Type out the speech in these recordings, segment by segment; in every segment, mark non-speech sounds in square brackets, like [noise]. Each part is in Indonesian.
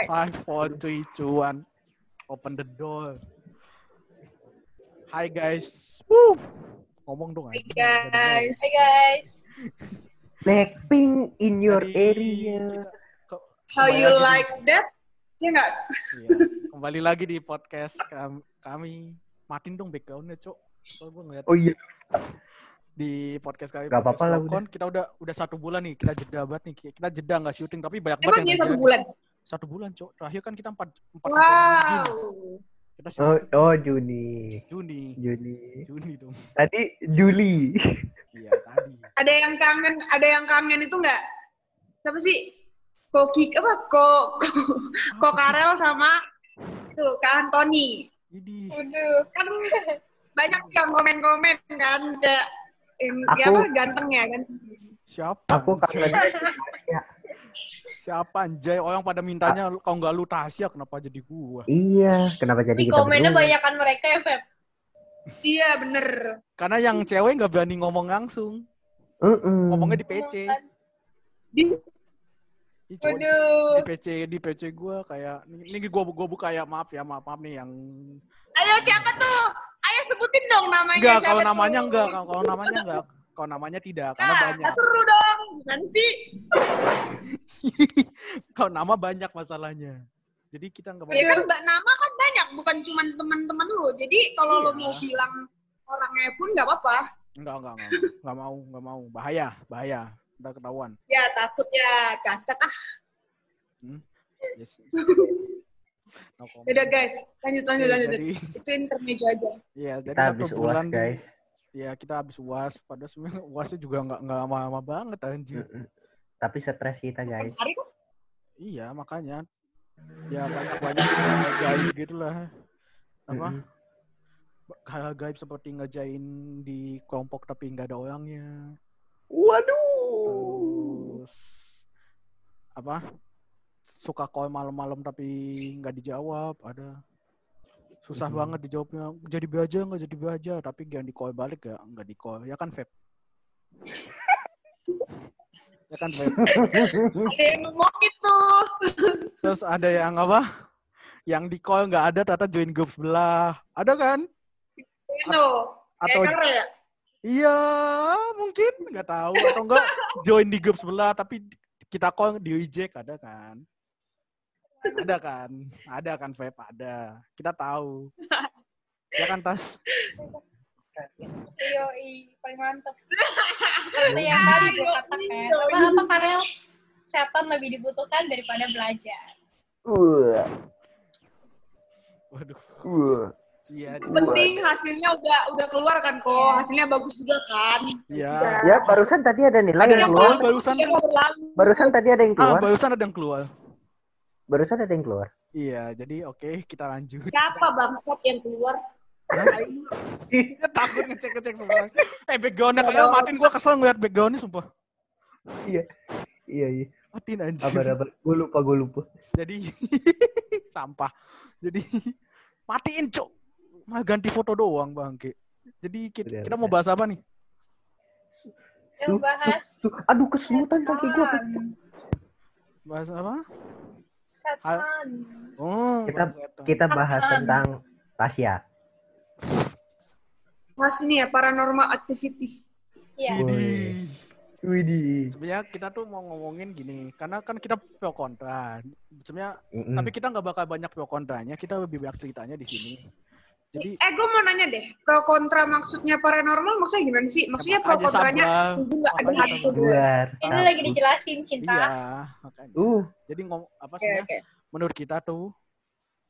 mulai. Five, four, three, two, one. Open the door. Hai guys. Woo. Ngomong dong. Hai guys. Hai guys. Blackpink in your Tadi area. kita- How kembali you di- like that? Ya nggak? Iya. Kembali lagi di podcast kam- kami. Matiin dong backgroundnya, Cok. Soalnya gue ngeliat Oh iya. di podcast kami. Gak apa-apa lah, Kita udah udah satu bulan nih. Kita jeda banget nih. Kita jeda nggak syuting, tapi banyak Emang banget dia yang satu bulan? Satu bulan, Cok. Terakhir kan kita empat empat Wow. Juni. Kita Oh, oh Juni. Juni. Juni. Juni dong. Tadi Juli. [laughs] Iya, tadi. Ada yang kangen, ada yang kangen itu nggak? Siapa sih? Koki apa? Ko Ko, Ko Karel sama itu Kak Antoni. Ini Waduh. Kan banyak yang komen-komen kan yang Aku- ya apa ganteng ya kan. siapa? Aku kangen. Siapa anjay? Orang pada mintanya kalau nggak lu Tasya kenapa jadi gua? iya, kenapa jadi Di kita komennya berdua? banyak kan mereka ya, Feb. Iya bener. Karena yang cewek nggak berani ngomong langsung. Mm-mm. Ngomongnya di PC. Di, di Waduh. PC di PC gua kayak ini ini gua gua buka ya maaf ya maaf maaf nih yang ayo siapa tuh? Ayo sebutin dong namanya. enggak kalau tuh? namanya enggak kalau kalau namanya enggak kalau namanya tidak karena Nah, banyak seru dong. Bukan sih? [laughs] kalau nama banyak masalahnya jadi kita nggak Ya banyak kan mbak nama kan banyak, bukan cuma teman-teman lu. Jadi kalau lo Iya. mau bilang orangnya pun nggak apa-apa. enggak enggak enggak enggak mau enggak mau bahaya bahaya udah ketahuan Ya takut ya cacat ah. yes. No. [laughs] Yaudah guys, lanjut lanjut lanjut. jadi Itu intermezzo aja. iya jadi Kita satu habis bulan guys. Ya kita habis uas padahal sebenarnya uasnya juga nggak nggak lama-lama banget anjir. Tapi stres kita, guys. Iya makanya ya banyak banyak gaib gitulah apa Mm-mm. hal gaib seperti ngejain di kelompok tapi nggak ada orangnya Waduh. terus apa suka call malam-malam tapi nggak dijawab ada susah Mhm. banget dijawabnya jadi baja nggak jadi baja tapi jangan di call balik ya nggak di call ya kan Feb [laughs] ya kan Feb ada yang ngomong itu. Terus ada yang apa? Yang di call nggak ada, tata join grup sebelah. Ada kan? Itu. Atau ya? iya mungkin nggak tahu atau enggak join di grup sebelah tapi kita call di reject ada kan? Ada kan? Ada kan Feb? Ada. Kita tahu. [laughs] Ya kan Tas? Yoi, paling mantep. Kata [laughs] yang tadi gue katakan. Apa, apa Karel? Setan lebih dibutuhkan daripada belajar. Uh, Waduh. uh. Iya. Penting hasilnya udah udah keluar kan kok. Hasilnya bagus juga kan. Iya. Ya, barusan tadi ada nilai Ada yang yang keluar. barusan. Barusan tadi ada yang Ah, keluar. barusan ada yang keluar. Barusan ada yang keluar. Iya, jadi oke kita lanjut. Siapa bangsat yang keluar? Dia takut ngecek-ngecek semua. Eh backgroundnya kayak matiin gue kesel ngeliat backgroundnya sumpah. Iya. Iya, iya. Matiin anjir. Abar-abar. Gue lupa, gue lupa. Jadi [laughs] sampah. Jadi matiin cok. Mah ganti foto doang bangke. Jadi kita, Benar, kita mau bahas apa nih? Yang bahas su- aduh, kesemutan kaki gue. Bahas apa? Setan. Oh, Kita- bahas setan. Kita bahas Apaan? tentang Tasya. Mas ini ya paranormal activity. Iya. Widih. Widih. Sebenarnya kita tuh mau ngomongin gini, karena kan kita pro kontra. Sebenarnya, Mm-mm. tapi kita nggak bakal banyak pro kontranya. Kita lebih banyak ceritanya di sini. Jadi Eh, gue mau nanya deh, pro kontra maksudnya paranormal maksudnya gimana sih? Maksudnya pro kontranya setuju nggak ada satu sabar. dua? Luar. Ini lagi dijelasin cinta. iya, makanya. Uh, Jadi ngom apa Oke, sebenarnya oke. menurut kita tuh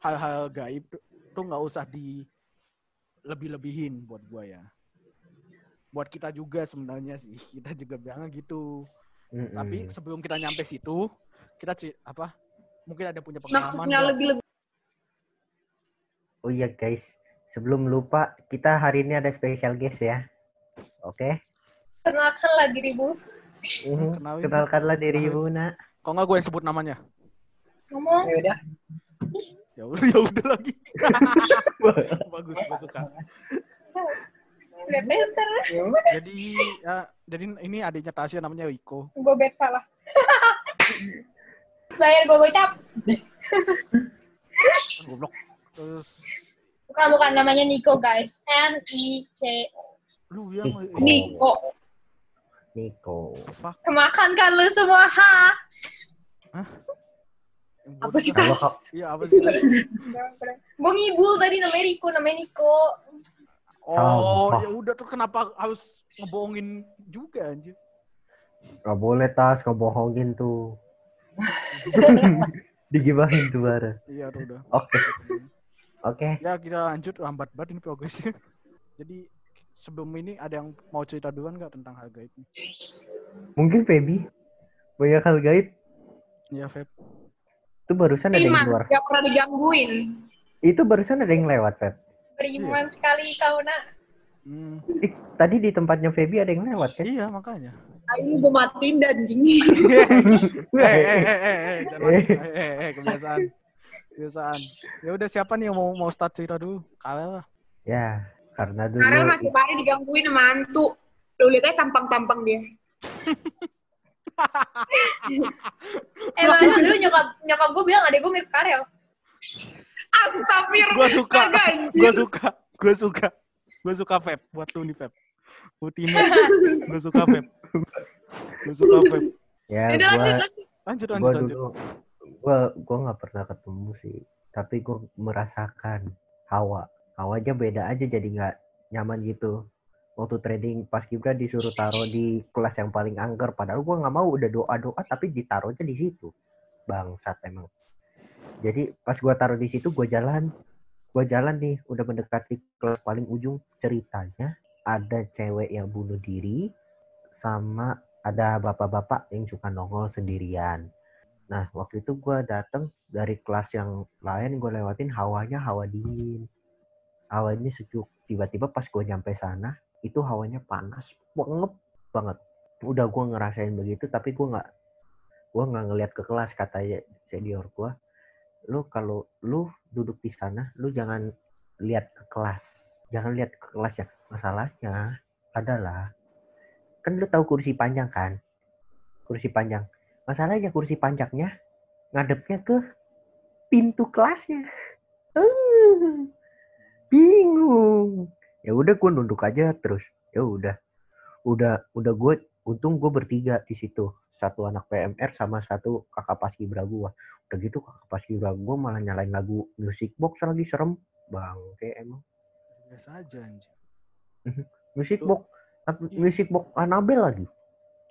hal-hal gaib tuh, nggak usah di lebih-lebihin buat gua ya. Buat kita juga sebenarnya sih, [laughs] kita juga bilang gitu. mm-mm. Tapi sebelum kita nyampe situ, kita apa? Mungkin ada punya pengalaman. Maksudnya nggak? lebih lebih Oh iya guys, sebelum lupa kita hari ini ada special guest ya. Oke. Kenalkanlah dirimu. Mhm. Kenalin. Kenalkanlah diri Kenalin. ibu nak. Kok nggak gue yang sebut namanya? Ngomong. ya udah. Ya udah, ya udah lagi. [laughs] Bagus, gue suka. Pinter. Jadi ya, jadi ini adiknya Tasya namanya Wiko. Gue bet salah. Bayar gue gocap. Goblok. Terus Bukan, bukan. Namanya Nico, guys. N-I-C. lu yang Ih, eh, Niko. Niko. fuck. Kemakan kan lu semua, ha? Apa sih, Tas? Iya, apa sih? Tas? Gue ngibul tadi namanya Nico, namanya Nico. Oh, Sampah. ya udah tuh kenapa harus ngebohongin juga anjir? nggak boleh tas ngebohongin tuh. [laughs] [laughs] Digibahin tuh bara. Iya, udah udah. Oke. Oke. Ya kita lanjut lambat banget ini progresnya. [laughs] Jadi sebelum ini ada yang mau cerita duluan nggak tentang harga itu? Mungkin Feby banyak hal gaib. Iya, Feb. Itu barusan ada yang Iman, keluar. gak pernah digangguin. Itu barusan ada yang lewat, Feb. Beriman sekali kau, nak. Hmm. Ih, tadi di tempatnya Feby ada yang lewat kan? Iya, makanya. Ayo gue matiin dan anjing. [laughs] [laughs] eh, eh, eh, eh, eh, jangan, eh, eh, eh, kebiasaan. Kebiasaan. Ya udah siapa nih yang mau mau start cerita dulu? Kalian lah. Ya, karena dulu Karel masih pari digangguin sama hantu. Lu lihat aja tampang-tampang dia. Eh, masa dulu nyokap, nyokap gue bilang adek gue mirip Karel. Astagfir. Gua suka. Gua suka. Gua suka. Gua suka Feb. Buat lu nih, Feb. Ultimate. Gua suka Feb. Gua suka Feb. ya gua lanjut, lanjut. Lanjut, gua lanjut, lanjut. Gua gua nggak pernah ketemu sih, tapi gua merasakan hawa. Hawanya beda aja jadi nggak nyaman gitu. Waktu trading pas Gibran disuruh taruh di kelas yang paling angker padahal gua nggak mau udah doa-doa tapi ditaruhnya di situ. Bangsat emang. Jadi pas gua taruh di situ gua jalan gua jalan nih udah mendekati kelas paling ujung ceritanya ada cewek yang bunuh diri sama ada bapak-bapak yang suka nongol sendirian. Nah, waktu itu gue datang dari kelas yang lain, gue lewatin hawanya hawa dingin. Hawanya sejuk. Tiba-tiba pas gue nyampe sana, itu hawanya panas banget banget. Udah gue ngerasain begitu, tapi gue nggak gue nggak ngeliat ke kelas katanya senior gue. Lu kalau lu duduk di sana, lu jangan lihat ke kelas. Jangan lihat ke kelas ya. Masalahnya adalah kan lu tahu kursi panjang kan? Kursi panjang. Masalahnya kursi panjangnya ngadepnya ke pintu kelasnya. Eh, bingung. Ya udah gue nunduk aja terus. Ya udah. Udah udah gue untung gue bertiga di situ. Satu anak PMR sama satu kakak paskibra gue. Udah gitu kakak paskibra gue malah nyalain lagu music box lagi serem. Bang, kayak emang Biasa aja anjir. music Tuh. box music box Anabel lagi.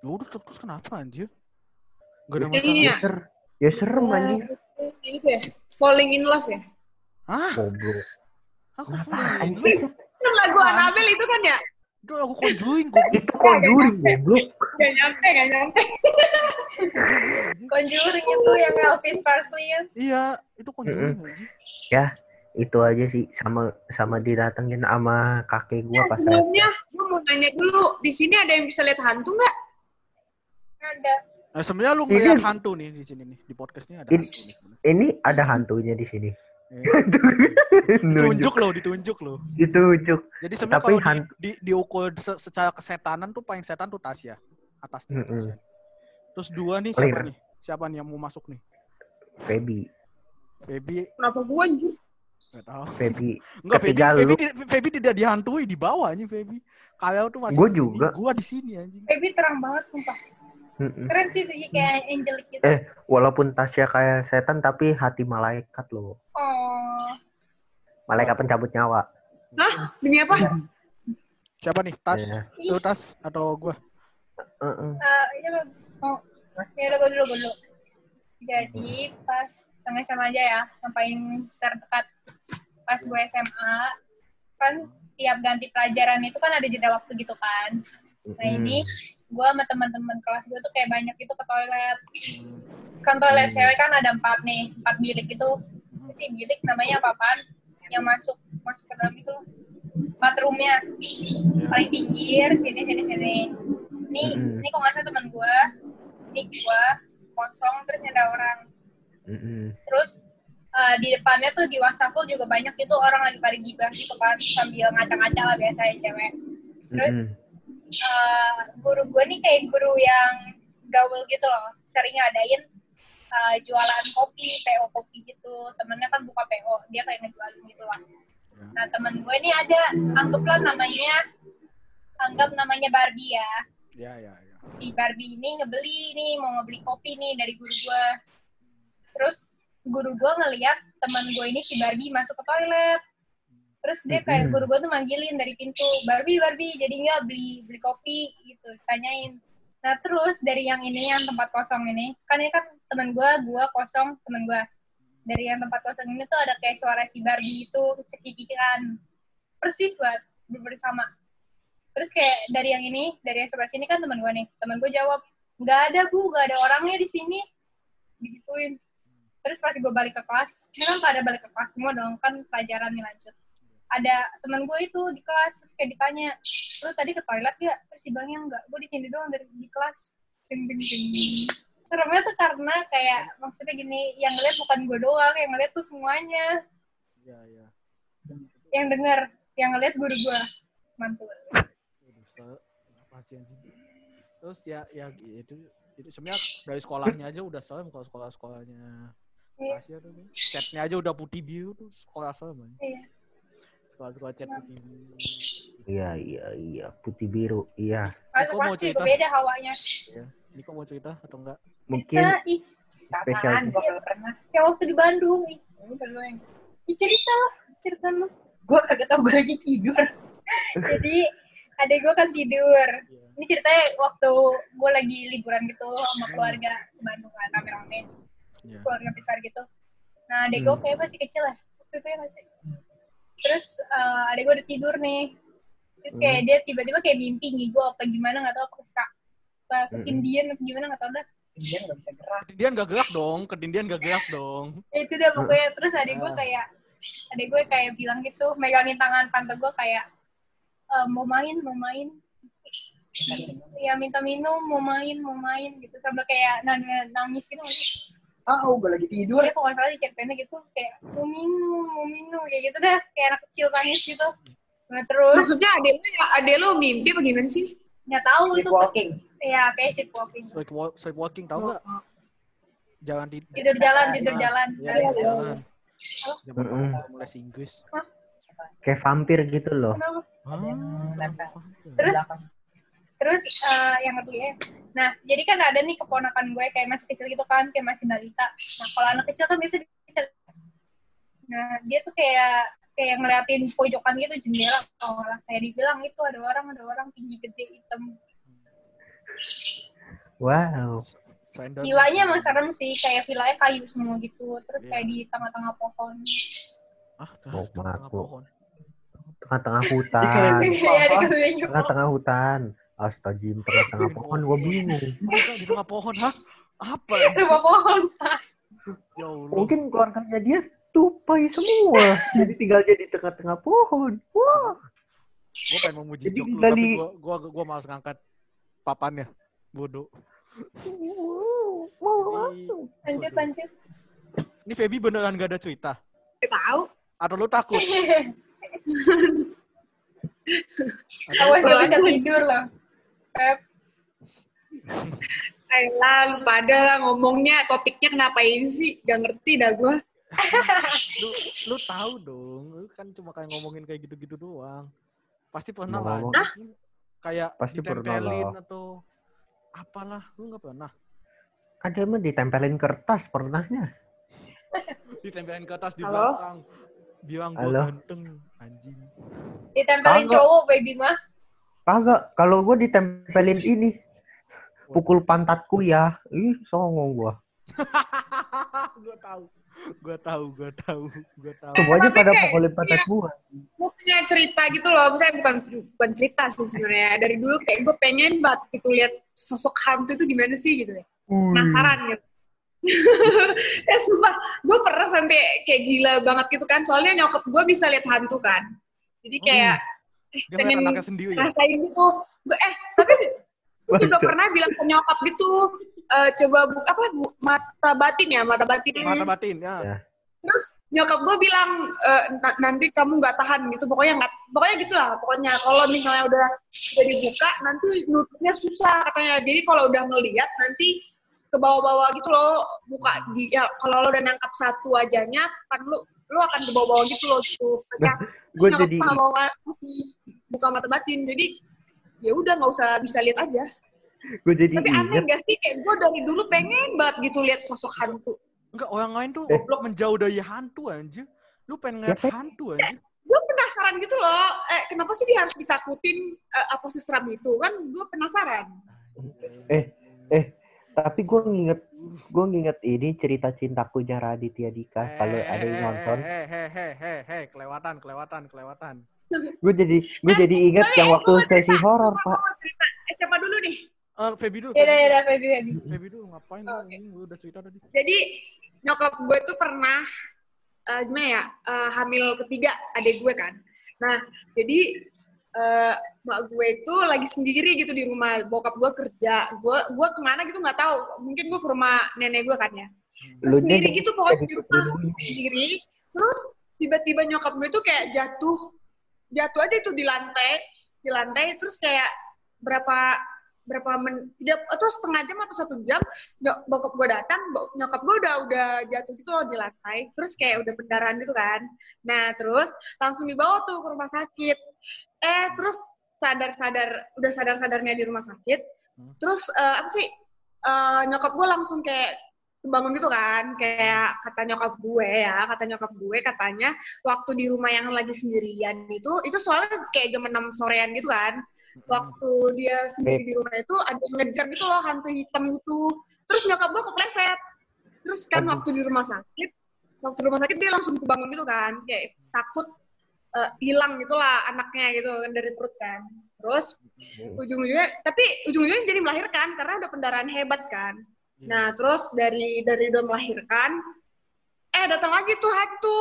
Ya udah terus kenapa anjir? Gak ada masalah. Iya. Ya, ser ya serem anjir. Gitu ya. Falling in love ya. Hah? Goblok. Aku Apaan full sih? Kan lagu Apaan Annabelle itu kan ya? Itu aku conjuring [laughs] kok. Itu conjuring goblok. Gak nyampe, gak nyampe. Conjuring itu yang Elvis Presley ya. Iya, itu conjuring anjir. Ya, itu aja sih sama sama didatengin sama kakek gua pas saya. Sebelumnya, gue mau nanya dulu. Di sini ada yang bisa lihat hantu nggak? Ada. Nah, sebenarnya lu Ini- ngeliat hantu nih di sini nih. Di podcast ini ada Ini- hantu nih. Ini ada hantunya di sini. [laughs] Nunjuk, ditunjuk loh, ditunjuk loh. ditunjuk. Jadi sebenarnya Tapi kalau di, hantu- di, diukur se- secara kesetanan tuh paling setan tuh Tasya. Atasnya Mm-mm. Tasya. Terus dua nih siapa nih? Siapa nih yang mau masuk nih? Feby, Feby, Kenapa gue anjir? nggak tahu. Feby. [laughs] Enggak, Feby, Feby, lu- di- Feby tidak dihantui di bawah anjing Feby. Kalian tuh masih Gua di sini, juga. Gua di sini anjing. Baby terang banget sumpah. Mm-mm. Keren sih sih kayak angelic gitu. Eh, walaupun Tasya kayak setan tapi hati malaikat loh. Oh. Malaikat pencabut nyawa. Hah? Demi apa? Siapa nih? Tas, Ya. lu Tas atau gua? Uh-uh. Eh, ini lo oh, ya udah gue dulu gue dulu. Jadi pas sama sama aja ya, yang paling terdekat pas gue SMA kan tiap ganti pelajaran itu kan ada jeda waktu gitu kan. Nah ini gue sama teman-teman kelas gue tuh kayak banyak itu ke toilet. Kan toilet Hmm. cewek kan ada empat nih, empat bilik itu. Sih bilik namanya apa apaan? Yang masuk masuk ke dalam itu. Empat roomnya paling pinggir sini sini sini ini ini kok nggak salah teman gue ini gue kosong terus ada orang terus eh, di depannya tuh di wastafel juga banyak itu orang lagi pada gibah gitu kan sambil ngaca-ngaca lah biasa ya cewek terus. Eh, guru gue nih kayak guru yang gaul gitu loh sering ngadain uh, jualan kopi, PO kopi gitu. Temennya kan buka PO, dia kayak ngejualin gitu lah. Ya. Nah temen gue ini ada, anggaplah namanya, anggap namanya Barbie ya. Ya, ya, ya. Si Barbie ini ngebeli nih, mau ngebeli kopi nih dari guru gue. Terus guru gue ngeliat temen gue ini si Barbie masuk ke toilet. Terus dia kayak guru gue tuh manggilin dari pintu, Barbie, Barbie, jadi nggak beli beli kopi gitu, tanyain. Nah terus dari yang ini yang tempat kosong ini, kan ini kan temen gue, gue kosong, temen gue. Dari yang tempat kosong ini tuh ada kayak suara si Barbie itu cekikikan. Persis banget, bersama. Terus kayak dari yang ini, dari yang sebelah sini kan temen gue nih. Temen gue jawab, nggak ada bu, nggak ada orangnya di sini. Digituin. Terus pas gue balik ke kelas, ini kan pada balik ke kelas semua dong, kan pelajaran nih lanjut. Ada temen gue itu di kelas, terus kayak ditanya, lu tadi ke toilet gak? Terus si Bangnya enggak, gue di sini doang dari di kelas. Ding, ding, ding. Seremnya tuh karena kayak, maksudnya gini, yang ngeliat bukan gue doang, yang ngeliat tuh semuanya. Ya, ya. Yang denger, yang ngeliat guru gue. Mantul. Terus ya ya itu itu sebenarnya dari sekolahnya aja udah serem kalau sekolah-sekolahnya Iya. Asia tuh. Catnya aja udah putih biru tuh sekolah serem. Iya. Sekolah-sekolah cat putih biru. Iya, iya, iya. Putih biru. Iya. Masuk mau cerita? beda hawanya. Ya. Ini kok mau cerita atau enggak? Mungkin ih, spesial. Apaan? Gue gak pernah. kayak waktu di Bandung. Ih, Udah lo yang Ih, cerita lah, cerita lu. gue kagak tau gue lagi tidur. [laughs] Jadi adek gue kan tidur. Iya. Ini ceritanya waktu gue lagi liburan gitu sama keluarga di Bandung kan rame-rame Iya. keluarga besar gitu. Nah adek gue Hmm. kayak masih kecil ya waktu itu ya masih. Terus eh, adek gue udah tidur nih. Terus kayak dia tiba-tiba kayak mimpi ngigo apa gimana nggak tahu apa suka apa Hmm. ketindian apa gimana nggak tahu dah. Dia nggak bisa gerak. Ketindian gak gerak dong, ketindian gak gerak dong. Ya, itu dah pokoknya terus adek gue Ah. kayak adek gue kayak bilang gitu megangin tangan tante gue kayak "Eh, mau main mau main ya minta minum mau main mau main gitu sambil kayak nang nangis gitu Ah, oh, gue lagi tidur. dia kok nggak salah ceritainnya gitu kayak mau minum mau minum kayak gitu dah kayak anak kecil nangis gitu nah terus Maksudnya adek lo, ya, adek lo mimpi apa gimana sih? nggak tahu itu Sleepwalking. ya kayak sleepwalking Sleepwalk, sleepwalking tau nggak? Jangan tidur. tidur jalan tidur jalan Iya, tidur jalan. Halo? Zaman Mm-mm. udah mulai Inggris. Kayak vampir gitu loh. Kenapa? Ah, terus terus eh, yang kedua nah jadi kan ada nih keponakan gue kayak masih kecil gitu kan kayak masih balita nah kalau anak kecil kan biasa bisa nah dia tuh kayak kayak ngeliatin pojokan gitu jendela kalau kayak dibilang itu ada orang ada orang tinggi gede hitam Wow. Vilanya emang serem sih kayak vilanya kayu semua gitu terus Iya. kayak di tengah-tengah pohon Ah, Mau tengah ngaku. pohon. Tengah-tengah hutan. [laughs] Ya pohon Tengah-tengah hutan. Astagfirullah, tengah-tengah pohon gue bingung. Di tengah pohon, hah? Apa ya? rumah pohon Ya Allah. Mungkin keluarganya dia tupai semua. [laughs] Jadi tinggal jadi tengah-tengah pohon. Wah. Gue pengen memuji Jadi jok lu, tapi gue gua, gua malas ngangkat papannya. Bodoh. Wow. Ini, lanjut lanjut Ini Feby beneran gak ada cerita? Gak tahu. Atau lu takut? Awas [laughs] gak bisa tidur loh Pep Ayolah, lu pada lah ngomongnya topiknya kenapain sih? Gak ngerti dah gue. lu, lu tahu dong, lu kan cuma kayak ngomongin kayak gitu-gitu doang. Pasti pernah lah. Anjing. Kayak Pasti pernah ditempelin lah. atau apalah, lu nggak pernah. Ada mah ditempelin kertas pernahnya. [laughs] Ditempelin ke atas di Halo? belakang. Bilang gue Halo? ganteng, anjing. ditempelin Kagak. cowok baby mah Kagak, kalau gue ditempelin ini. Pukul pantatku ya. Ih, songong gua. [laughs] gue tahu, gue tahu, gue tahu, gue tahu. Semuanya Tapi pada pukulin pantat gua. Gue punya cerita gitu loh, misalnya bukan bukan cerita sih sebenarnya. Dari dulu kayak gue pengen banget gitu lihat sosok hantu itu gimana sih gitu ya. Penasaran gitu. [laughs] ya sumpah, gue pernah sampai kayak gila banget gitu kan. Soalnya nyokap gue bisa lihat hantu kan. Jadi kayak eh, Dia pengen anaknya sendiri ya? rasain gitu. Gue eh tapi gue juga pernah bilang ke nyokap gitu, eh, coba bu, apa bu, mata batin ya, mata batin. Mata batin, ya. Ya. Terus nyokap gue bilang "Eh, "Na- nanti kamu nggak tahan gitu, pokoknya nggak, pokoknya gitulah. Pokoknya kalau misalnya udah udah dibuka, nanti nutupnya susah katanya. Jadi kalau udah ngeliat nanti ke bawah-bawah gitu loh buka di ya kalau lo udah nangkap satu wajahnya kan lo lo akan ke bawah-bawah gitu loh gitu. Nah, gue jadi mau ngasih buka mata batin. Jadi ya udah nggak usah bisa lihat aja. Gue jadi tapi aneh inget gak sih? Kayak gue dari dulu pengen banget gitu lihat sosok hantu. Enggak, orang lain tuh Eh. menjauh dari hantu anjir. Lu pengen ngeliat Ya, hantu anjir. gue penasaran gitu loh. Eh kenapa sih dia harus ditakutin eh, apa sih seram itu? Kan gue penasaran. Eh eh tapi gue nginget gue nginget ini cerita cintaku Raditya Dika kalau ada yang nonton Hei, hei, hei, hei, hei, kelewatan, kelewatan, kelewatan. gue jadi gue jadi inget Tapi yang gue waktu sesi cerita, horor gue pak mau cerita SMA dulu nih Eh, Feby dulu. Ya udah, Feby ya dulu. udah, Feby, Feby. Feby dulu ngapain lu? Oke. Ini Lu udah cerita tadi. jadi nyokap gue tuh pernah eh, gimana ya eh, hamil ketiga adik gue kan nah jadi eh, mak gue itu lagi sendiri gitu di rumah. Bokap gue kerja. Gue gue ke mana gitu nggak tahu. Mungkin gue ke rumah nenek gue kan ya. Terus Lu sendiri gitu pokoknya di rumah sendiri. Terus tiba-tiba nyokap gue tuh kayak jatuh. Jatuh aja itu di lantai. Di lantai terus kayak berapa berapa men atau setengah jam atau satu jam nyok- bokap gue datang nyokap gue udah udah jatuh gitu loh di lantai. Terus kayak udah pendarahan gitu kan. Nah terus langsung dibawa tuh ke rumah sakit eh terus sadar sadar udah sadar sadarnya di rumah sakit. Hmm. terus eh, apa sih eh, nyokap gue langsung kayak kebangun gitu kan. Kayak kata nyokap gue ya kata nyokap gue katanya waktu di rumah yang lagi sendirian itu itu soalnya kayak jam 6 sorean gitu kan. Waktu dia sendiri di rumah itu ada yang ngejar gitu loh hantu hitam gitu. Terus nyokap gue kepleset. Terus kan waktu di rumah sakit waktu di rumah sakit dia langsung kebangun gitu kan. Kayak takut eh, hilang gitulah anaknya gitu kan dari perut kan terus ujung-ujungnya tapi ujung-ujungnya jadi melahirkan karena udah pendarahan hebat kan Iya. nah terus dari dari udah melahirkan eh datang lagi tuh hantu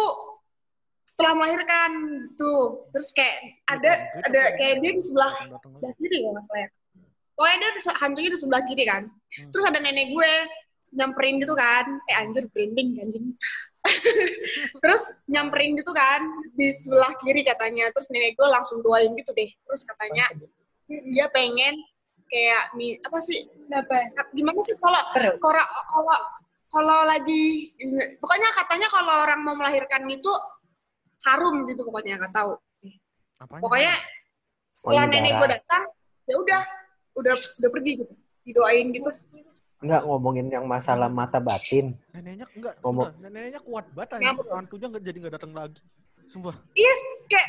setelah melahirkan tuh terus kayak ada ada kayak dia di sebelah sebelah kiri ya. Pokoknya dia di se- hantunya di sebelah kiri kan. Hmm. Terus ada nenek gue nyamperin gitu kan. Eh anjir branding anjing. [laughs] Terus nyamperin gitu kan di sebelah kiri katanya. Terus nenek gue langsung doain gitu deh. Terus katanya dia pengen kayak mi apa sih Kenapa? gimana sih kalau kalau kalau kalau lagi pokoknya katanya kalau orang mau melahirkan itu harum gitu pokoknya nggak tahu Apanya? pokoknya setelah Wangi nenek gue datang ya udah udah udah pergi gitu didoain gitu nggak ngomongin yang masalah mata batin neneknya enggak, Ngomong- sumpah, neneknya kuat banget anjir. Hantunya enggak jadi enggak datang lagi. Sumpah. iya kayak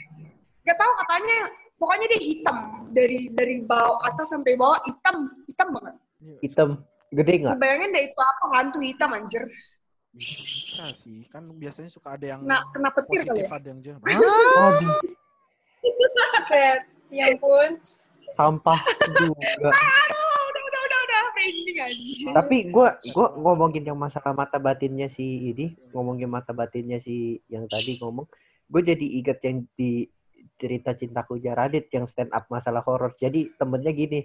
nggak tahu katanya pokoknya dia hitam dari dari bawah atas sampai bawah hitam hitam banget Iya, hitam gede nggak bayangin deh itu apa hantu hitam anjir bisa sih. Kan biasanya suka ada yang kena kena petir kali positif ya ada yang jahat. [laughs] Waduh, Set. Ya ampun. sampah juga aja tapi gue gua ngomongin yang masalah mata batinnya si ini ngomongin mata batinnya si yang tadi ngomong gue jadi inget yang di cerita cintaku Jaradit yang stand up masalah horor jadi temennya gini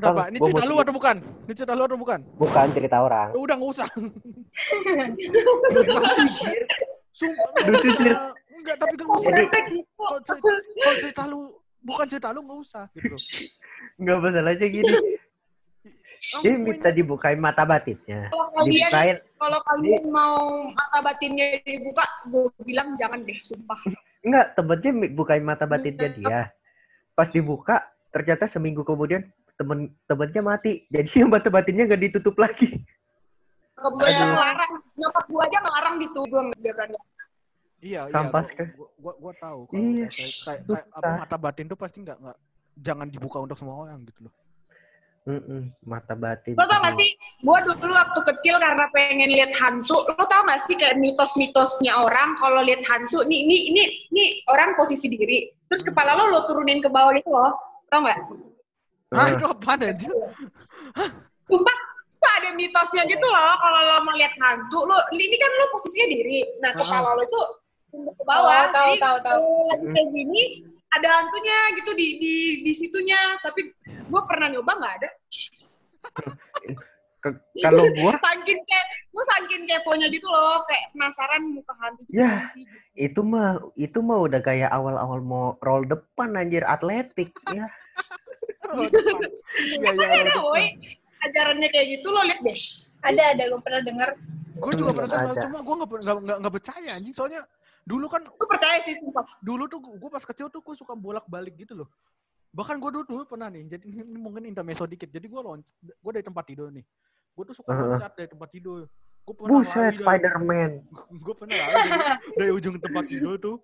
Bang, Pak. Ini cerita lu atau bukan? Ini cerita lu atau bukan? bukan cerita orang Udah nggak usah. Sumpah. Enggak, tapi nggak usah. Kalau cerita, cerita lu bukan cerita lu nggak usah gitu. nggak masalahnya gini Dia main minta dibukain mata batinnya kalau kalian dibukain kalau kalian mau mata batinnya dibuka gue bilang jangan deh sumpah enggak temennya bukain mata batinnya dia pas dibuka ternyata seminggu kemudian temen temennya mati jadi yang [laughs] mata batinnya nggak ditutup lagi nyokap gue ngelarang nyokap gue aja ngelarang gitu gue nggak berani Iya, Sampah iya. sekali. Gua, gua, gua tahu. Kalau Iya. kayak, kayak, kayak apa mata batin tuh pasti nggak nggak jangan dibuka untuk semua orang gitu loh. Mm-mm, mata batin lo tau gak sih gue dulu waktu kecil karena pengen lihat hantu lo tau gak sih kayak mitos-mitosnya orang kalau lihat hantu nih ini ini ini orang posisi diri terus kepala lo lo turunin ke bawah gitu loh tau gak Hah, Ah. itu apa aja? sumpah itu ada mitosnya gitu loh kalau lo mau lihat hantu lo ini kan lo posisinya diri nah Ah. kepala lo itu ke bawah Oh, tahu, Jadi tahu, tahu. lagi kayak gini ada hantunya gitu di di di situnya tapi gue pernah nyoba nggak ada Ke- kalau gua saking kayak gue saking keponya gitu loh kayak penasaran muka hantu itu Ya. sih itu mah itu mah udah kayak awal-awal mau roll depan anjir atletik ya [laughs] depan. Iya, iya, Makanya oh, ada, woy. ajarannya kayak gitu lo liat deh. Ada ada gue pernah denger. Gue juga pernah dengar, cuma gue nggak nggak nggak nggak percaya anjing. Soalnya dulu kan Gue percaya sih sumpah. dulu tuh gue pas kecil tuh gue suka bolak balik gitu loh. Bahkan gue dulu, dulu pernah nih, jadi [laughs] ini mungkin intermezzo dikit. Jadi gue loncat, gue dari tempat tidur nih. Gue tuh suka loncat dari tempat tidur. Gue pernah Buset, lari dari- Spider-Man. [laughs] gue pernah lari dari, dari ujung tempat tidur tuh.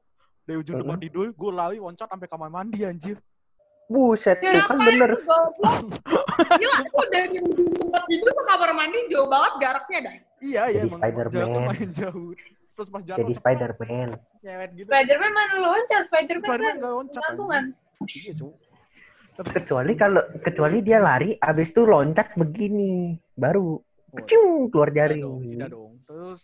Dari ujung tempat tidur, gue lari loncat sampai kamar mandi anjir. Buset, tuh kan bener. Gila, itu dari ujung tempat tidur ke kamar mandi jauh banget jaraknya dah. Iya, iya Jadi Spider-Man. jauh. Terus pas jatuh Jadi Spider-Man. gitu. Spiderman mana loncat? Spiderman Spider-Man kan loncat. gantungan. Iya, cu. Kecuali kalau kecuali dia lari, abis itu loncat begini, baru keciung keluar tidak jaring. dong, tidak dong. Terus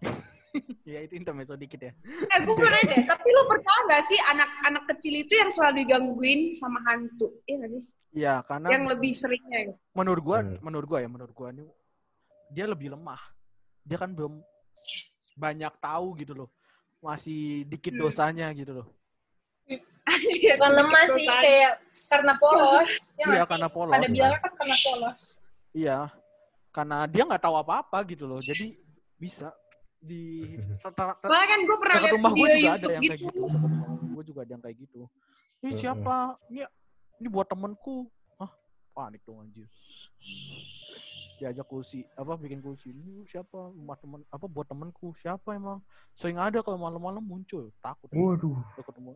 [laughs] ya itu intermezzo dikit ya. Eh, gue mau nanya deh, tapi lo percaya nggak sih anak-anak kecil itu yang selalu digangguin sama hantu? Iya nggak sih? Iya, karena Yang lebih seringnya gitu. menurut gua, Hmm. menurut gua ya, menurut gua ini dia lebih lemah. Dia kan belum banyak tahu gitu loh. Masih dikit Hmm. dosanya gitu loh. Bukan lemah sih kayak karena polos. Ya Iya, karena polos. Pada bilangnya kan karena polos. Iya. Karena dia nggak tahu apa-apa gitu loh. Jadi bisa di Soalnya kan gue pernah lihat rumah gue video juga ada YouTube yang kayak gitu. gitu. Gue juga ada yang kayak gitu. Ini siapa? Ini ini buat temenku. Hah? Panik dong anjir. Diajak kursi, apa bikin kursi. Ini siapa? Rumah temen apa buat temenku? Siapa emang? Sering ada kalau malam-malam muncul. Takut. Waduh, ketemu.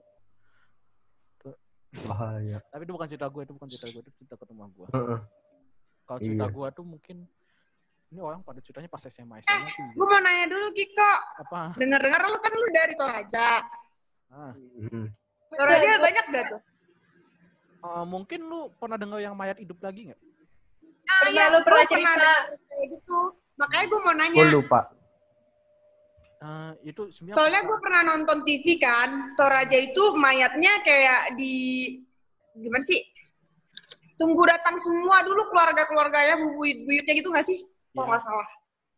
Bahaya. Tapi itu bukan cerita gue, itu bukan cerita gue, itu cerita ke rumah gue. Heeh. Kalau cerita Iya. gue tuh mungkin ini orang pada ceritanya pas SMA SMA tuh Gue mau nanya dulu Kiko, apa? dengar-dengar lu kan lu dari Toraja. Ah, Mm-mm. Toraja banyak gak tuh? eh, mungkin lu pernah dengar yang mayat hidup lagi nggak? Ah, Pernah iya, lu pernah cerita. dengar kayak gitu. Makanya gue mau nanya. Gue lupa. Eh, itu sebenarnya Soalnya gue pernah nonton TV kan, Toraja itu mayatnya kayak di gimana sih? Tunggu datang semua dulu keluarga-keluarganya, buyut-buyutnya gitu gak sih? Kalau Iya. nggak salah.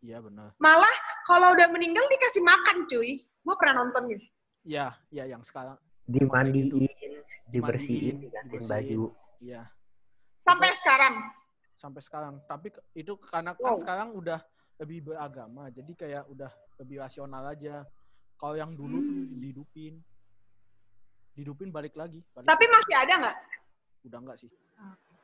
Iya benar. Malah kalau udah meninggal dikasih makan cuy. Gue pernah nonton gitu. Iya, iya yang sekarang. Dimandiin, dibersihin, digantiin dibersihin. baju. Iya, Sampai sekarang. sampai sekarang. Tapi itu karena kan Wow. sekarang udah lebih beragama, jadi kayak udah lebih rasional aja. Kalau yang dulu tuh Hmm. dihidupin, dihidupin balik lagi. Balik Tapi lagi. masih ada nggak? udah enggak sih.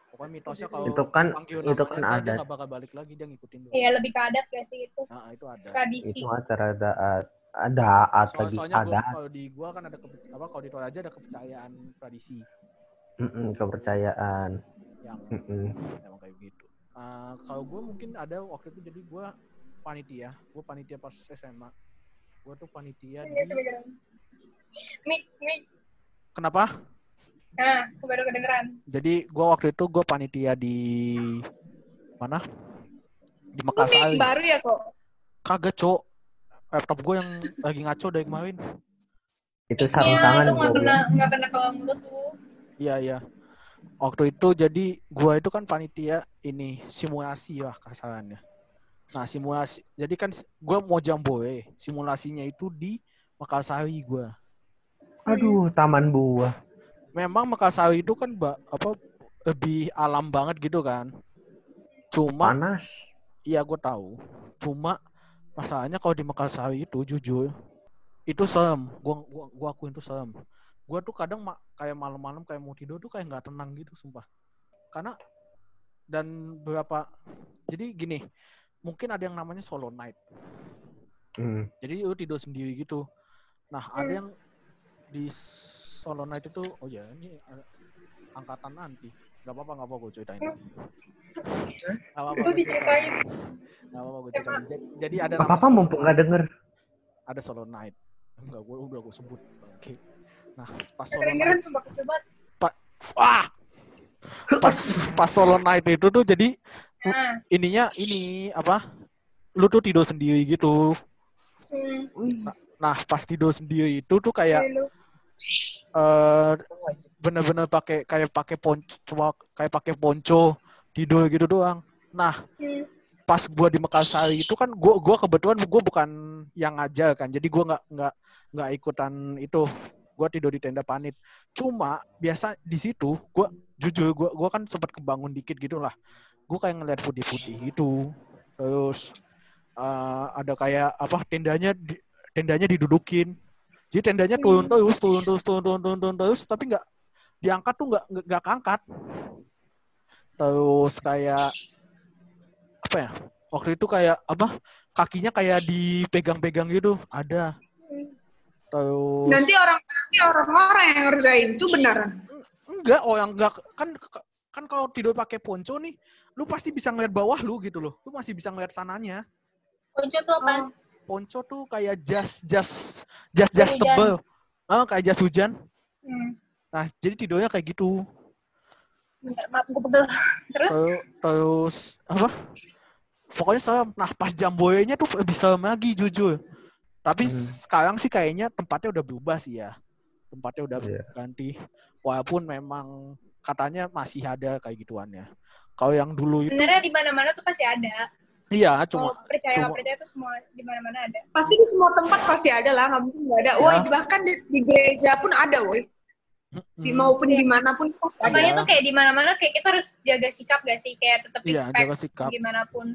Pokoknya mitosnya kalau Itu kan- itu kan adat. nggak bakal balik lagi, dia ngikutin. Iya lebih ke adat gak sih itu Nah, itu ada. tradisi. Itu acara ada ada at Soal- lagi soalnya ada kalau di gua kan ada apa kalau di Toraja ada kepercayaan tradisi Mm-mm, kepercayaan. yang kayak gitu. Uh, kalau gue mungkin ada waktu itu jadi gue panitia, gue panitia pas SMA. Gue tuh panitia di Mik, mik. kenapa? Nah, baru kedengeran. Jadi gue waktu itu gue panitia di mana? Di Makassar. baru ya kok? Kagak cok. Laptop gue yang lagi ngaco dari kemarin. Itu sarung Iya, tangan lu nggak gua kena nggak kena ke mulut tuh. Iya iya. Waktu itu jadi gua itu kan panitia ini simulasi lah kasarannya. Nah simulasi, jadi kan gua mau jamboe, simulasinya itu di Makassari gua. Aduh, taman buah. Memang Makassari itu kan ba- apa lebih alam banget gitu kan. Cuma Panas. iya gue tahu. Cuma masalahnya kalau di Makassari itu jujur itu serem. Gua gua, gua akuin itu serem. Gua tuh kadang ma- kayak malam-malam kayak mau tidur tuh kayak nggak tenang gitu sumpah. Karena dan beberapa jadi gini, mungkin ada yang namanya solo night. Hmm. Jadi lu tidur sendiri gitu. Nah, ada yang di solo night itu oh ya ini angkatan nanti. Gak apa-apa, gak apa-apa gue ceritain. Gak apa-apa. Gua diceritain. Gak apa-apa gue ceritain. Jadi, jadi ada Apa apa solo mumpung nggak denger. Ada solo night. Enggak, gue udah gue sebut. Oke. Nah, pas solo Kedengeran night. sumpah kecil banget. Wah! Pas, pas solo night itu tuh jadi Nah, ininya ini apa? Lu tuh tidur sendiri gitu. hmm, Nah, pas tidur sendiri itu tuh kayak lu. eh bener-bener pakai kayak pakai ponco cuma kayak pakai ponco tidur gitu doang. Nah, Hmm. pas gua di Mekarsari itu kan gua gua kebetulan gua bukan yang ngajar kan. Jadi gua nggak nggak nggak ikutan itu. Gua tidur di tenda panit. Cuma biasa di situ gua jujur gua gua kan sempat kebangun dikit gitu lah. gue kayak ngeliat putih-putih gitu. Terus eh, ada kayak apa tendanya tendanya didudukin. Jadi tendanya turun terus turun terus turun turun turun, turun terus tapi nggak diangkat tuh nggak nggak- keangkat. Terus kayak apa ya waktu itu kayak apa kakinya kayak dipegang-pegang gitu. Ada terus Nanti orang nanti orang-orang yang ngerjain itu beneran. enggak oh yang enggak kan kan kalau tidur pakai ponco nih lu pasti bisa ngeliat bawah lu gitu loh lu masih bisa ngeliat sananya Ponco tuh apa? Oh. ponco tuh kayak jas jas jas jas tebel ah kayak jas hujan Hmm. nah jadi tidurnya kayak gitu Bentar, maaf gue pegel. Terus? terus, terus apa pokoknya serem nah pas jam tuh lebih serem lagi jujur tapi Hmm. sekarang sih kayaknya tempatnya udah berubah sih ya tempatnya udah Iya. ganti walaupun memang katanya masih ada kayak gituannya kalau yang dulu itu Sebenarnya di mana-mana tuh pasti ada. iya Kalau cuma percaya nggak cuma- percaya tuh semua di mana-mana ada. Pasti di semua tempat pasti ada lah, nggak mungkin nggak ada. Woi, Ya. bahkan di, di gereja pun ada, woi. Di maupun di mana pun itu pasti ada. Makanya tuh kayak di mana-mana kayak kita harus jaga sikap gak sih? Kayak tetap iya respect jaga sikap gimana pun.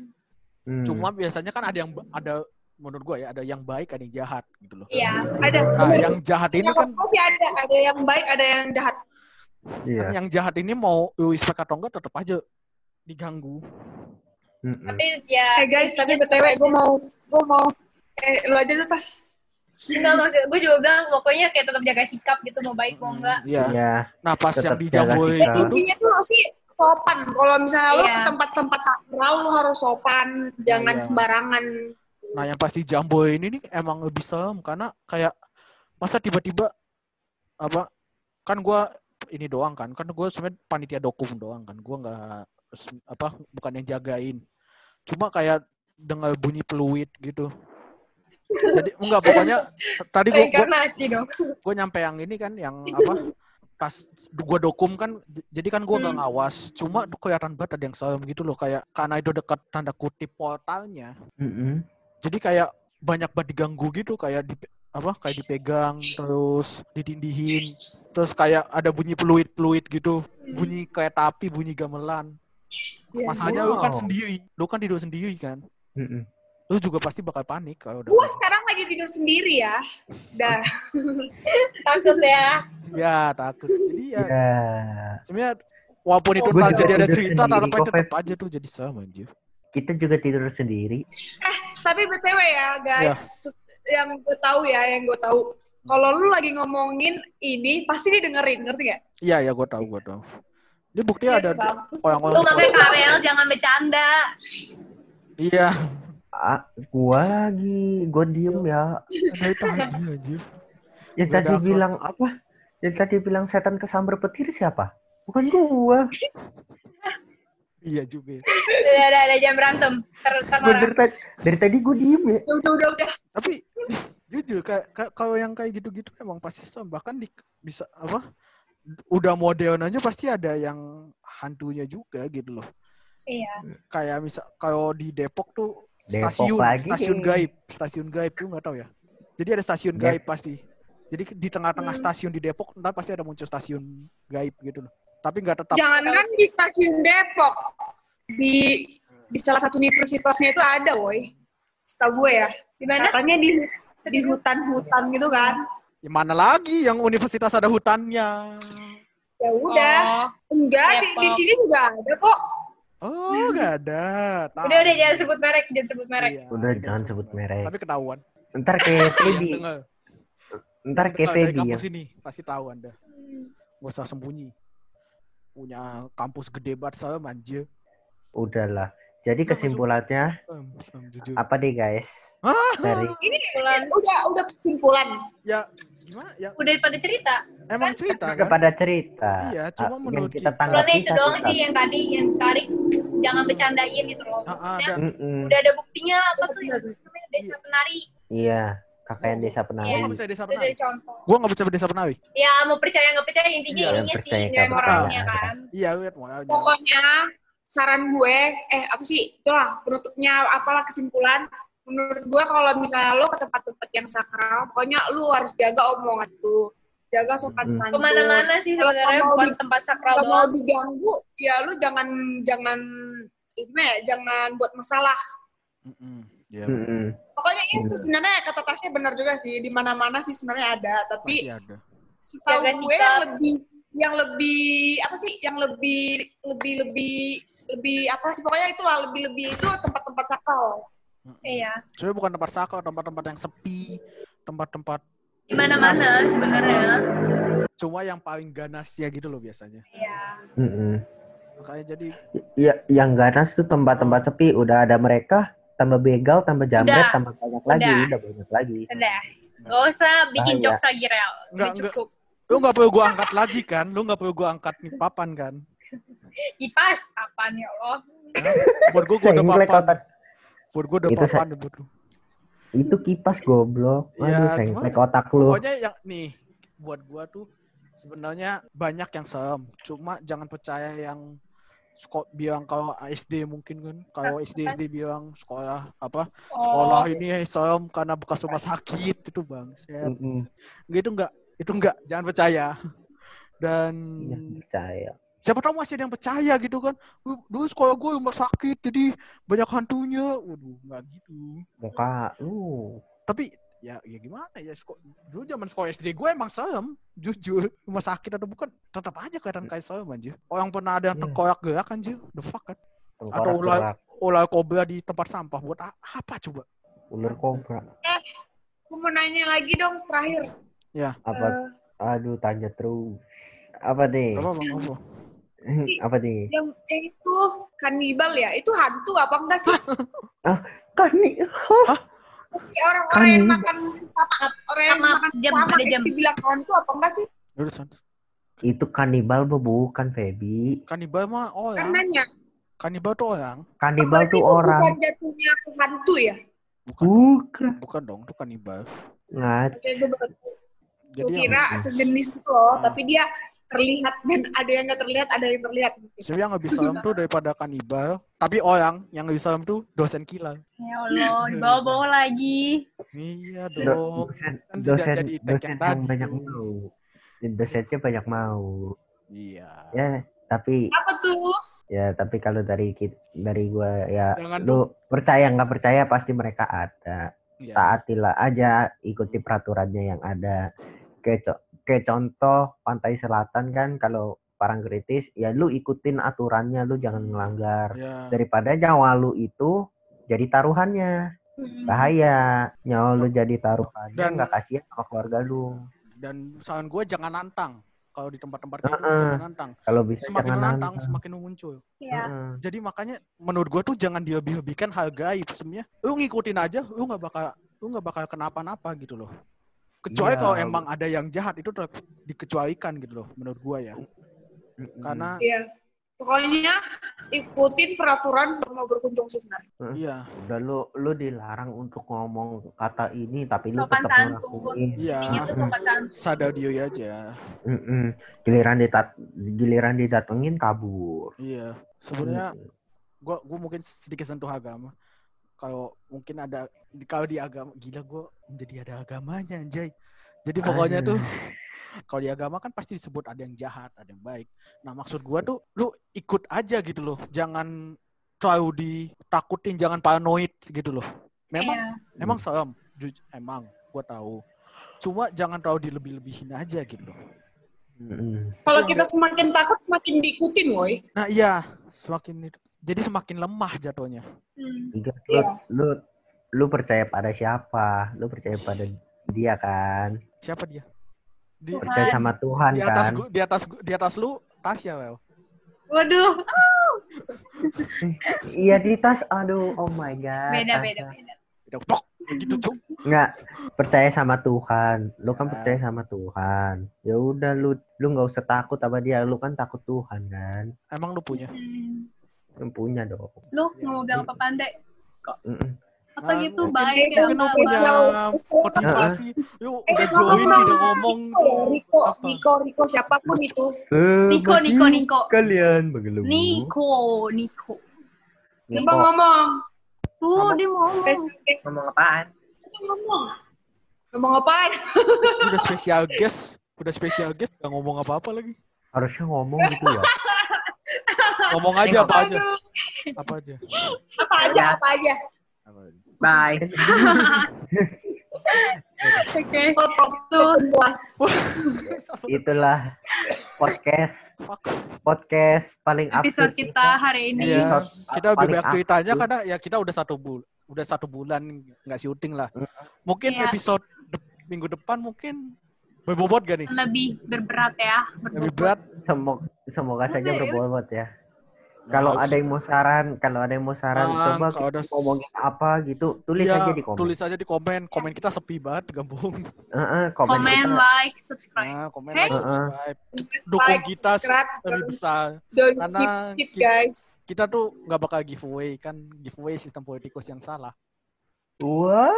Hmm. cuma biasanya kan ada yang ada menurut gua ya ada yang baik ada yang jahat gitu loh Iya. Ada. nah bener. yang jahat ini Yang kan pasti ada, ada yang baik, ada yang jahat. Iya. kan yang jahat ini mau respect atau enggak tetap aja diganggu Mm-mm. Tapi ya. Eh guys, tapi btw gue mau, gue mau, eh lu aja lu tas. Enggak maksud gue juga bilang pokoknya kayak tetap jaga sikap gitu mau baik mau enggak. Iya. Iya. Nah pas yang Tetap di jaga Jambore sikap. itu Intinya tuh sih sopan. Kalau misalnya lu Iya. ke tempat-tempat sakral, lu harus sopan, jangan iya. sembarangan. Nah yang pasti Jambore ini nih emang lebih serem karena kayak masa tiba-tiba apa kan gua ini doang kan kan gue sebenarnya panitia dokum doang kan gua nggak apa bukan yang jagain cuma kayak dengar bunyi peluit gitu jadi enggak pokoknya tadi gua, gua, Reinkarnasi dong. gue nyampe yang ini kan yang apa pas gue dokum kan jadi kan gue nggak Hmm. ngawas cuma kelihatan banget ada yang serem gitu loh kayak karena itu dekat tanda kutip portalnya Mm-mm. Jadi kayak banyak banget diganggu gitu kayak di apa kayak dipegang terus ditindihin terus kayak ada bunyi peluit-peluit gitu bunyi kayak tapi bunyi gamelan Iya. masalahnya lu kan Wow. sendiri lu kan tidur sendiri kan Mm-mm. lu juga pasti bakal panik kalau udah Gue sekarang lagi tidur sendiri ya. Dah. [laughs] Takut ya. ya takut jadi ya Ya. sebenarnya walaupun itu juga jadi ada cerita tapi tetap aja tuh jadi sama anjir Kita juga tidur sendiri. Eh, tapi btw ya guys, yang gue tahu ya, yang gue tahu. Kalau lu lagi ngomongin ini, pasti didengerin, ngerti gak? iya ya gue tahu gue tahu ini buktinya ada Bagus. orang-orang Lu makanya Karel jangan bercanda. iya Ah, gua lagi, gua diem ya. ada itu tadi anjir Yang Gua tadi bilang apa? Yang tadi bilang setan kesambar petir siapa? Bukan gua. [laughs] iya juga Udah ada ada jam berantem. Ter dari, tadi, dari tadi gua diem ya. Udah, udah, udah. tapi jujur kalau yang kayak gitu-gitu emang pasti serem bahkan di bisa apa udah modern aja pasti ada yang hantunya juga gitu loh Iya. kayak misal kalau di Depok tuh Depok stasiun lagi. stasiun gaib stasiun gaib tuh nggak tahu ya jadi ada stasiun Dep- gaib pasti jadi di tengah-tengah Hmm. stasiun di Depok ntar pasti ada muncul stasiun gaib gitu loh tapi nggak tetap Jangankan di stasiun Depok, di di salah satu universitasnya itu ada, woi. Setahu gue ya. Di mana? Katanya di di hutan-hutan gitu kan. Ya, mana lagi yang universitas ada hutannya Ya udah. Oh. Enggak, di, di sini juga ada kok. oh nggak ada Tahu. Udah udah jangan sebut merek, jangan sebut merek. Iya, Udah jangan sebut merek. tapi ketahuan Ntar kayak Feby. Dengar. Ntar kayak dari Feby ya. kampus ini pasti tahu anda nggak usah sembunyi punya kampus gede banget saya manja Udahlah. Jadi kesimpulannya jujur apa deh guys? Hah? Dari Ini Kesimpulan. udah udah kesimpulan. ya gimana ya Udah pada cerita. emang cerita kan kepada cerita. Iya, Ah, cuma menurut kita kita- tanggapi itu doang sih yang tadi yang tarik jangan bercandain gitu loh. Ah, ah, dan Mm-mm. udah ada buktinya apa tuh yang namanya desa penari. Iya, KKN Desa gue Penari. nggak bisa desa contoh. gue nggak bisa desa penari Ya mau percaya nggak percaya intinya Iya, ininya sih nilai moralnya kan. iya lihat moralnya Pokoknya saran gue, eh apa sih, itulah penutupnya apalah kesimpulan. Menurut gue kalau misalnya lo ke tempat-tempat yang sakral, pokoknya lu harus jaga omongan lu, jaga sopan Mm. santun. Ke mana-mana sih Kalau sebenarnya mau bukan di- tempat sakral Kalau mau doang. diganggu, ya lu jangan jangan gimana ya, jangan buat masalah. Mm-mm. Ya, Mm-mm. Pokoknya ini Bener. sebenarnya kata tasnya benar juga sih di mana-mana sih sebenarnya ada, tapi ada. setahu Jaga gue sikap. yang lebih yang lebih apa sih yang lebih lebih lebih lebih apa sih pokoknya itulah lebih lebih itu tempat-tempat sakral Mm-mm. Iya. Sebenarnya bukan tempat sakau, tempat-tempat yang sepi, tempat-tempat Di mana-mana sebenarnya. cuma yang paling ganas ya gitu loh biasanya. Iya. Mm-mm. Makanya jadi Ya, yang ganas tuh tempat-tempat sepi udah ada mereka tambah begal tambah jambret Udah. tambah banyak lagi Udah. udah banyak lagi Udah. Gak usah bikin Bahaya. jokes lagi, Rel. Enggak, Udah enggak. cukup. lu nggak perlu gua angkat lagi kan? Lu nggak perlu gua angkat nih papan kan? Kipas, apaan ya Allah? Buat gua gua udah papan. Buat gua udah Itu papan deh buat lu. itu kipas goblok Ya, aduh senglek gimana? otak lu Pokoknya yang nih buat gua tuh sebenarnya banyak yang serem. Cuma jangan percaya yang sekolah bilang kalau SD mungkin kan. Kalau SD SD bilang sekolah apa sekolah Oh, ini serem karena bekas rumah sakit itu bang Mm-mm. gitu enggak itu enggak jangan percaya. Dan Iya, percaya. siapa tahu masih ada yang percaya gitu kan. "Uh, dulu sekolah gue rumah sakit jadi banyak hantunya. Waduh nggak gitu. Muka lu. Tapi ya ya gimana ya seko- dulu zaman sekolah SD gue emang serem jujur. Rumah sakit atau bukan tetap aja kelihatan kayak serem aja orang pernah ada yang Iya. tengkorak gerak anjir. The fuck kan? Tengkorak Atau ular- ular kobra di tempat sampah buat a- apa coba? Ular kobra. Aku mau nanya lagi dong terakhir. Apa? Eh, aduh tanya terus. Apa nih? Apa bang apa apa nih? yang yang itu kanibal ya? Itu hantu apa enggak sih? Kan nih Pasti orang-orang yang Kanibal. makan apa orang yang makan jam, sama ada itu jam. dibilang hantu apa enggak sih? San. itu kanibal bu, bukan Feby kanibal mah kan orang. Nanya kanibal tuh orang. Kanibal tuh orang bukan jatuhnya ke hantu ya? Bukan. Dong. bukan. Bukan dong itu kanibal. Ngat kayak gue baru jadi yang- kira sejenis itu loh, Ah. tapi dia terlihat dan ada yang nggak terlihat, ada yang terlihat. sebenarnya yang lebih serem tuh daripada kanibal. Tapi orang yang lebih serem tuh dosen kilat Ya Allah, dibawa-bawa lagi. iya Do- dong. dosen Kan dosen jadi dosen yang yang tadi. banyak mau. Dosennya banyak mau. Iya. Ya tapi Apa tuh? ya tapi kalau dari kit- dari gua ya Jangan lu percaya nggak percaya pasti mereka ada. Iya. Taatilah aja ikuti peraturannya yang ada. Co- kayak contoh pantai selatan kan kalau kritis ya lu ikutin aturannya lu jangan melanggar iya daripada nyawa lu itu jadi taruhannya. Hmm. bahaya. Nyawa lu jadi taruhannya Dan- nggak kasihan sama keluarga lu. Dan saran gue jangan nantang. Kalau di tempat-tempat kayak gitu Heeh. jangan nantang. Kalau bisa semakin jangan nantang nantang. semakin muncul. Ya. Heeh. jadi makanya menurut gue tuh jangan dilebih-lebihkan hal gaib sebenarnya. Lu ngikutin aja lu nggak bakal lu nggak bakal kenapa-napa gitu loh kecuali Iya. kalau emang ada yang jahat itu dikecualikan gitu loh menurut gue ya. Karena Iya. Pokoknya ikutin peraturan selama berkunjung sih sebenarnya. iya. Udah lu lu dilarang untuk ngomong kata ini tapi lu Sopan tetap ngelakuin. Iya. Sadar diri aja. Mm-mm. giliran ditat giliran didatengin kabur. Iya. Sebenarnya Mm. gua gua mungkin sedikit sentuh agama kalau mungkin ada di kalau di agama gila gua jadi ada agamanya anjay. Jadi pokoknya tuh [laughs] kalau di agama kan pasti disebut ada yang jahat ada yang baik. Nah maksud gua tuh lu ikut aja gitu loh. Jangan terlalu ditakutin jangan paranoid gitu loh. Memang Iya. emang serem emang gua tahu. Cuma jangan terlalu dilebih-lebihin aja gitu loh. Kalau Yang kita semakin takut, semakin diikutin, woi. nah iya. Semakin itu jadi semakin lemah jatuhnya. Hmm. Lu, Iya. lu lu percaya pada siapa? Lu percaya pada dia kan? Siapa dia? Di, percaya sama Tuhan di atas kan? gua, di atas gua, di atas lu Tasya Wel Waduh, [laughs] iya di tas aduh oh my god beda Tas. beda beda. udah pok gitu cuk. Nggak percaya sama Tuhan. Lu kan Ya. percaya sama Tuhan. Ya udah lu lu nggak usah takut sama dia. Lu kan takut Tuhan kan? Emang lu punya? Hmm. Punya dong Lu nggak mau bilang apa pandai? Mm-mm. Apa Ah, gitu baik ya mungkin Mbak, punya motivasi yuk Eh, udah ngomong join tidak ngomong Riko Riko, Apa? Riko, siapa pun itu. Niko, Niko, Niko. kalian mengeluh Niko, Niko. Coba ngomong. Tuh dia mau. Spesifik. Ngomong apaan? Ngomong. Ngomong apaan? udah spesial guest udah spesial guest gak ngomong apa-apa lagi harusnya ngomong gitu ya [laughs] ngomong aja apa aja. Apa aja? Apa aja, apa aja. Apa aja? Bye. [laughs] Oke. Itu puas. Itulah podcast podcast paling Episode update kita hari ini. Iya, kita lebih banyak ceritanya update. karena ya kita udah satu bul udah satu bulan nggak syuting lah. Mm. Mungkin Iya. episode de- minggu depan mungkin berbobot gak nih? Lebih berberat ya. Lebih berbobot. berat. Semoga, semoga saja ya? berbobot ya. Nah, Kalau bagus. ada yang mau saran, kalau ada yang mau saran, Ah, coba kalau ada- ngomongin apa gitu, tulis Iya, aja di komen. Tulis aja di komen. Komen kita sepi banget gabung. Heeh, komen, Komen, kita. like, subscribe. Nah, komen Oke. like, subscribe. Dukung Like, kita subscribe, lebih besar. Don't Karena skip, skip kita- guys. Kita tuh nggak bakal giveaway kan giveaway sistem politikus yang salah. Wow.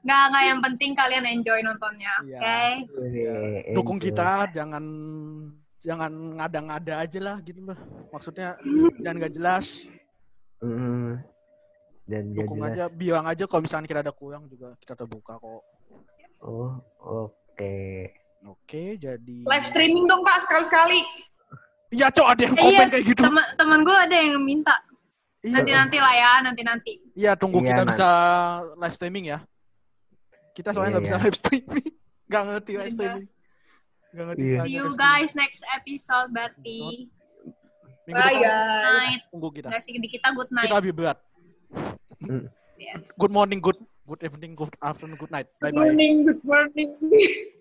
Nggak, nggak yang penting kalian enjoy nontonnya. Iya. Oke. Wih, Dukung enjoy. kita jangan jangan ngada-ngada aja lah gitu loh. Maksudnya jangan nggak jelas. Mm. Dan gak Dukung jelas. aja, bilang aja kalau misalnya kita ada kurang juga kita terbuka kok. Oh, oke. Oke, jadi Live streaming dong kak sekali-sekali. Iya, cok ada yang Eh, komen iya, kayak gitu. Temen, temen gue ada yang minta. Iya, Nanti nanti lah ya, nanti nanti. iya tunggu Iya, kita Nan. bisa live streaming ya. Kita soalnya nggak bisa Iya. live streaming. [laughs] Nggak ngerti live Udah. streaming. Iya. caranya See you guys next episode berarti. Minggu Bye depan guys. Night. tunggu kita. Nggak sih di kita good night. Kita lebih berat. Yes. Good morning, good good evening, good afternoon, good night. Bye Good bye. morning, good morning. [laughs]